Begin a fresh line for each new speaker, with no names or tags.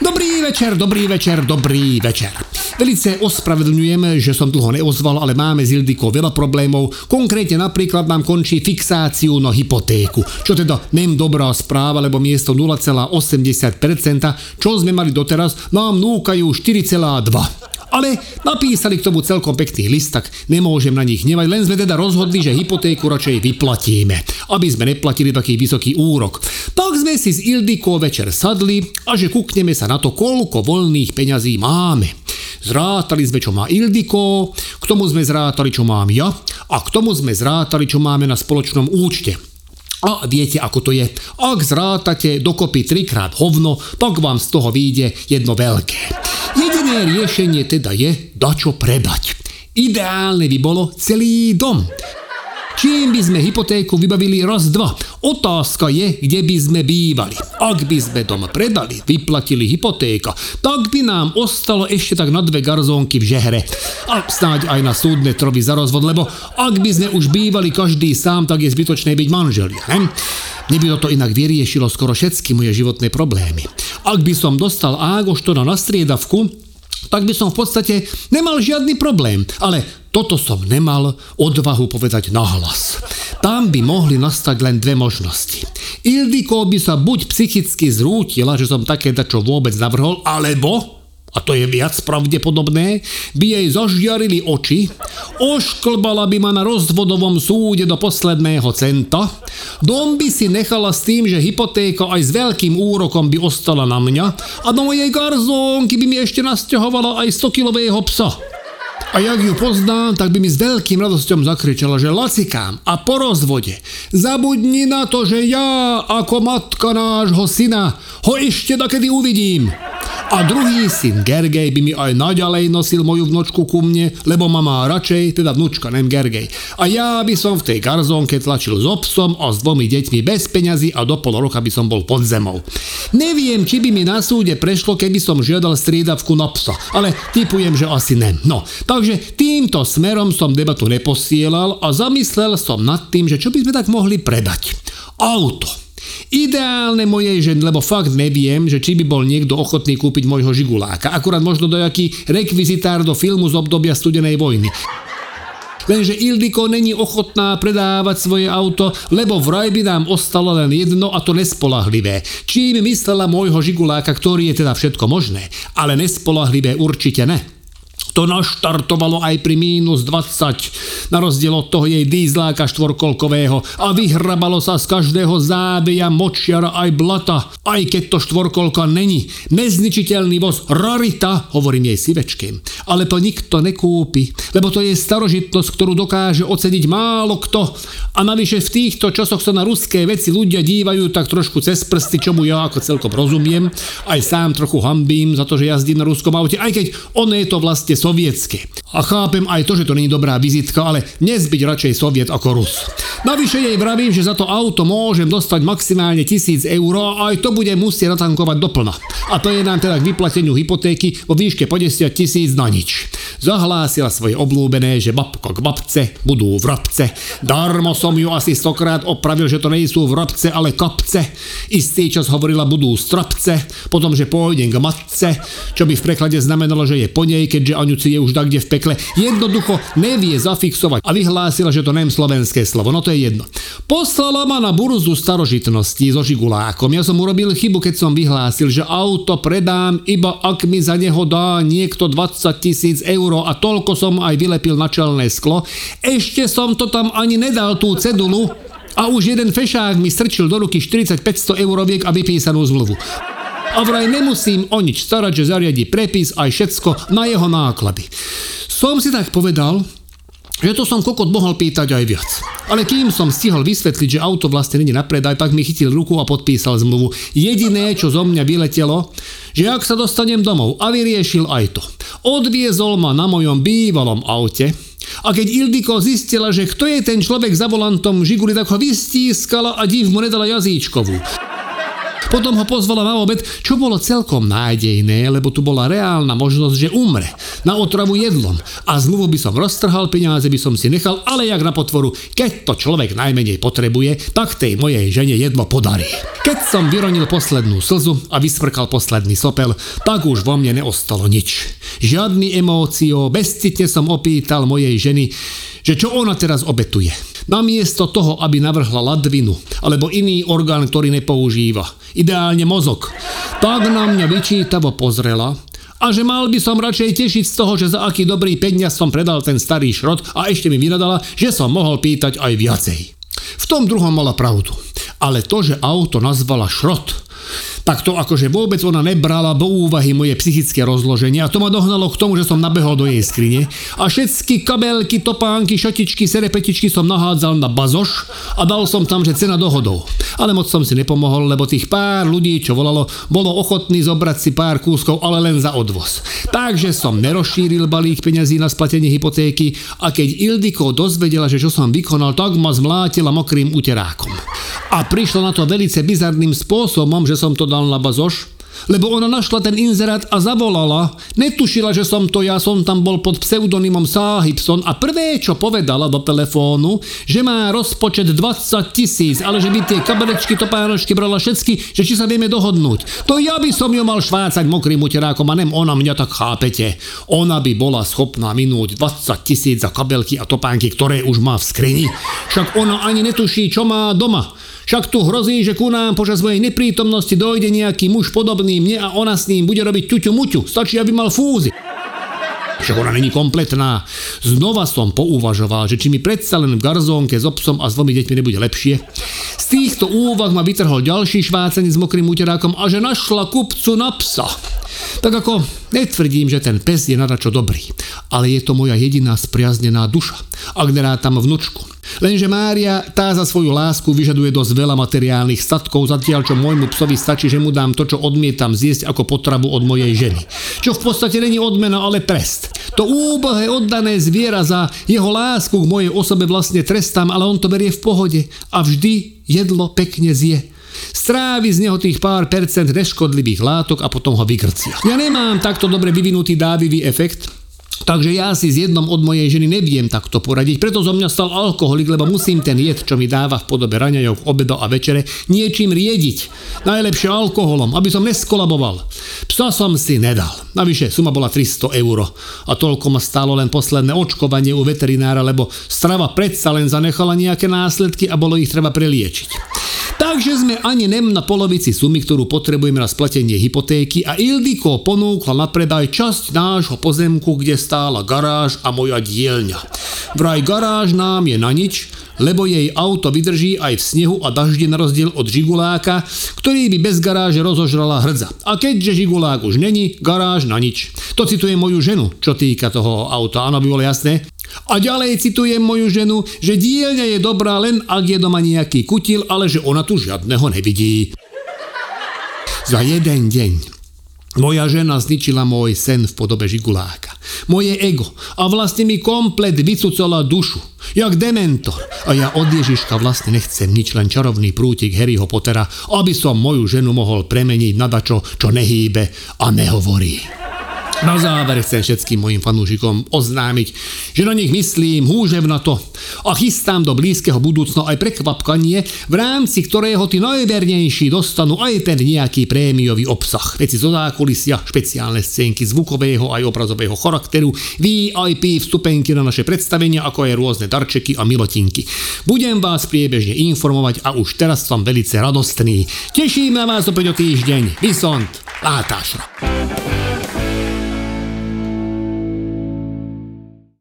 Dobrý večer, dobrý večer, dobrý večer. Velice ospravedlňujem, že som dlho neozval, ale máme s Ildikou veľa problémov. Konkrétne napríklad nám končí fixáciu na hypotéku. Čo teda nem dobrá správa, lebo miesto 0,80%, čo sme mali doteraz, nám núkajú 4,2%. Ale napísali k tomu celkom pekný list, tak nemôžem na nich nevať, len sme teda rozhodli, že hypotéku radšej vyplatíme, aby sme neplatili taký vysoký úrok. Tak sme si s Ildikou večer sadli a že kúkneme sa na to, koľko voľných peňazí máme. Zrátali sme, čo má Ildiko, k tomu sme zrátali, čo mám ja a k tomu sme zrátali, čo máme na spoločnom účte. A viete, ako to je. Ak zrátate dokopy trikrát hovno, tak vám z toho vyjde jedno veľké. Jediné riešenie teda je dačo predať. Ideálne by bolo celý dom. Čím by sme hypotéku vybavili raz, dva? Otázka je, kde by sme bývali. Ak by sme dom predali, vyplatili hypotéka, tak by nám ostalo ešte tak na dve garzónky v žehre. A snáď aj na súdne trovy za rozvod, lebo ak by sme už bývali každý sám, tak je zbytočné byť manželia. Ne? Mne by toto inak vyriešilo skoro všetky moje životné problémy. Ak by som dostal Ágoštona na striedavku, tak by som v podstate nemal žiadny problém. Ale toto som nemal odvahu povedať nahlas. Tam by mohli nastať len dve možnosti. Ildiko by sa buď psychicky zrútila, že som také dačo vôbec navrhol, alebo a to je viac pravdepodobné, by jej zažiarili oči, ošklbala by ma na rozvodovom súde do posledného centa, dom by si nechala s tým, že hypotéka aj s veľkým úrokom by ostala na mňa a do mojej garzónky by mi ešte nasťahovala aj 100-kilového psa. A jak ju poznám, tak by mi s veľkým radosťom zakričala, že lacikám a po rozvode zabudni na to, že ja ako matka nášho syna ho ešte dokedy uvidím. A druhý syn Gergej by mi aj naďalej nosil moju vnočku ku mne, lebo ma má radšej, teda vnúčka, nem Gergej. A ja by som v tej garzónke tlačil s obsom a s dvomi deťmi bez peňazí a do pol roka by som bol pod zemou. Neviem, či by mi na súde prešlo, keby som žiadal striedavku na psa, ale typujem, že asi ne. No, takže týmto smerom som debatu neposielal a zamyslel som nad tým, že čo by sme tak mohli predať. Auto. Ideálne mojej žen, lebo fakt neviem, že či by bol niekto ochotný kúpiť môjho žiguláka. Akurát možno dojaký rekvizitár do filmu z obdobia studenej vojny. Lenže Ildiko není ochotná predávať svoje auto, lebo vraj by nám ostalo len jedno a to nespolahlivé. Čím myslela môjho žiguláka, ktorý je teda všetko možné, ale nespolahlivé určite ne. To naštartovalo aj pri mínus 20, na rozdiel od toho jej dýzláka štvorkolkového a vyhrabalo sa z každého zábeja, močiara aj blata, aj keď to štvorkolka není. Nezničiteľný voz, rarita, hovorím jej sivečke. Ale to nikto nekúpi, lebo to je starožitnosť, ktorú dokáže oceniť málo kto. A navyše v týchto časoch sa na ruské veci ľudia dívajú tak trošku cez prsty, čomu ja ako celkom rozumiem. Aj sám trochu hambím za to, že jazdím na ruskom aute, aj keď ono je to vlastne sovietske. A chápem aj to, že to není dobrá vizitka, ale nezbyť radšej soviet ako Rus. Navyše jej vravím, že za to auto môžem dostať maximálne 1000 eur a aj to bude musieť natankovať doplna. A to je nám teda k vyplateniu hypotéky vo výške po 10 tisíc na nič. Zahlásila svoje oblúbené, že babko k babce budú vrabce. Darmo som ju asi stokrát opravil, že to nie sú vrabce, ale kapce. Istý čas hovorila budú strapce, potom, že pôjdem k matce, čo by v preklade znamenalo, že je po nej, keďže Aňuci je už tak, kde v pekle. Jednoducho nevie zafixovať a vyhlásila, že to nem slovenské slovo. No to je jedno. Poslala ma na burzu starožitnosti so žigulákom. Ja som urobil chybu, keď som vyhlásil, že auto predám iba ak mi za neho dá niekto 20 tisíc eur a toľko som aj vylepil na čelné sklo. Ešte som to tam ani nedal tú cedulu a už jeden fešák mi strčil do ruky 40-500 euroviek a vypísanú zmluvu. A vraj nemusím o nič starať, že zariadi prepis aj všetko na jeho náklady. Som si tak povedal, že to som kokot mohol pýtať aj viac. Ale kým som stihol vysvetliť, že auto vlastne není na predaj, tak mi chytil ruku a podpísal zmluvu. Jediné, čo zo mňa vyletelo, že ak sa dostanem domov a vyriešil aj to. Odviezol ma na mojom bývalom aute, a keď Ildiko zistila, že kto je ten človek za volantom Žiguli, tak ho vystískala a div mu nedala jazyčkovú. Potom ho pozvala na obed, čo bolo celkom nádejné, lebo tu bola reálna možnosť, že umre. na otravu jedlom a zmluvu by som roztrhal, peniaze by som si nechal, ale jak na potvoru, keď to človek najmenej potrebuje, tak tej mojej žene jedlo podarí. Keď som vyronil poslednú slzu a vysvrkal posledný sopel, tak už vo mne neostalo nič. Žiadny emócio, bezcitne som opýtal mojej ženy, že čo ona teraz obetuje. Namiesto toho, aby navrhla ladvinu alebo iný orgán, ktorý nepoužíva, ideálne mozog, tak na mňa vyčítavo pozrela a že mal by som radšej tešiť z toho, že za aký dobrý peniaz som predal ten starý šrot a ešte mi vynadala, že som mohol pýtať aj viacej. V tom druhom mala pravdu. Ale to, že auto nazvala šrot, tak to akože vôbec ona nebrala do úvahy moje psychické rozloženie a to ma dohnalo k tomu, že som nabehol do jej skrine a všetky kabelky, topánky, šatičky, serepetičky som nahádzal na bazoš a dal som tam, že cena dohodou. Ale moc som si nepomohol, lebo tých pár ľudí, čo volalo, bolo ochotný zobrať si pár kúskov, ale len za odvoz. Takže som nerozšíril balík peňazí na splatenie hypotéky a keď Ildiko dozvedela, že čo som vykonal, tak ma zmlátila mokrým uterákom. A prišlo na to velice bizarným spôsobom, že som to dal na bazoš, lebo ona našla ten inzerát a zavolala. Netušila, že som to ja, som tam bol pod pseudonymom Sáhybson a prvé, čo povedala do telefónu, že má rozpočet 20 tisíc, ale že by tie kabelečky, topánočky brala všetky, že či sa vieme dohodnúť. To ja by som ju mal švácať mokrým uterákom a nem ona mňa tak chápete. Ona by bola schopná minúť 20 tisíc za kabelky a topánky, ktoré už má v skrini. Však ona ani netuší, čo má doma. Však tu hrozí, že ku nám počas svojej neprítomnosti dojde nejaký muž podobný mne a ona s ním bude robiť ťuťu muťu. Stačí, aby mal fúzy. Však ona není kompletná. Znova som pouvažoval, že či mi predsa len v garzónke s obsom a s dvomi deťmi nebude lepšie. Z týchto úvah ma vytrhol ďalší švácený s mokrým uterákom a že našla kupcu na psa. Tak ako netvrdím, že ten pes je nadačo dobrý, ale je to moja jediná spriaznená duša, ak nerátam vnúčku. Lenže Mária tá za svoju lásku vyžaduje dosť veľa materiálnych statkov, zatiaľ čo môjmu psovi stačí, že mu dám to, čo odmietam zjesť ako potrabu od mojej ženy. Čo v podstate není odmena, ale trest. To úbohé oddané zviera za jeho lásku k mojej osobe vlastne trestám, ale on to berie v pohode a vždy jedlo pekne zje. Strávi z neho tých pár percent neškodlivých látok a potom ho vykrcia. Ja nemám takto dobre vyvinutý dávivý efekt, Takže ja si s jednom od mojej ženy neviem takto poradiť, preto zo mňa stal alkoholik, lebo musím ten jed, čo mi dáva v podobe raňajov, obedo a večere, niečím riediť. Najlepšie alkoholom, aby som neskolaboval. Psa som si nedal. Navyše suma bola 300 eur a toľko ma stálo len posledné očkovanie u veterinára, lebo strava predsa len zanechala nejaké následky a bolo ich treba preliečiť. Takže sme ani nem na polovici sumy, ktorú potrebujeme na splatenie hypotéky a Ildiko ponúkla na predaj časť nášho pozemku, kde stála garáž a moja dielňa. Vraj garáž nám je na nič, lebo jej auto vydrží aj v snehu a dažde na rozdiel od žiguláka, ktorý by bez garáže rozožrala hrdza. A keďže žigulák už není, garáž na nič. To cituje moju ženu, čo týka toho auta, áno by bolo jasné. A ďalej citujem moju ženu, že dielňa je dobrá len ak je doma nejaký kutil, ale že ona tu žiadneho nevidí. Za jeden deň moja žena zničila môj sen v podobe žiguláka. Moje ego. A vlastne mi komplet vycucala dušu. Jak dementor. A ja od Ježiška vlastne nechcem nič, len čarovný prútik Harryho Pottera, aby som moju ženu mohol premeniť na dačo, čo nehýbe a nehovorí. Na záver chcem všetkým mojim fanúšikom oznámiť, že na nich myslím húžev na to a chystám do blízkeho budúcna aj prekvapkanie, v rámci ktorého tí najvernejší dostanú aj ten nejaký prémiový obsah. Veci zo zákulisia, špeciálne scénky zvukového aj obrazového charakteru, VIP vstupenky na naše predstavenia, ako aj rôzne darčeky a milotinky. Budem vás priebežne informovať a už teraz som velice radostný. Teším na vás opäť o týždeň. Vysont, látášra.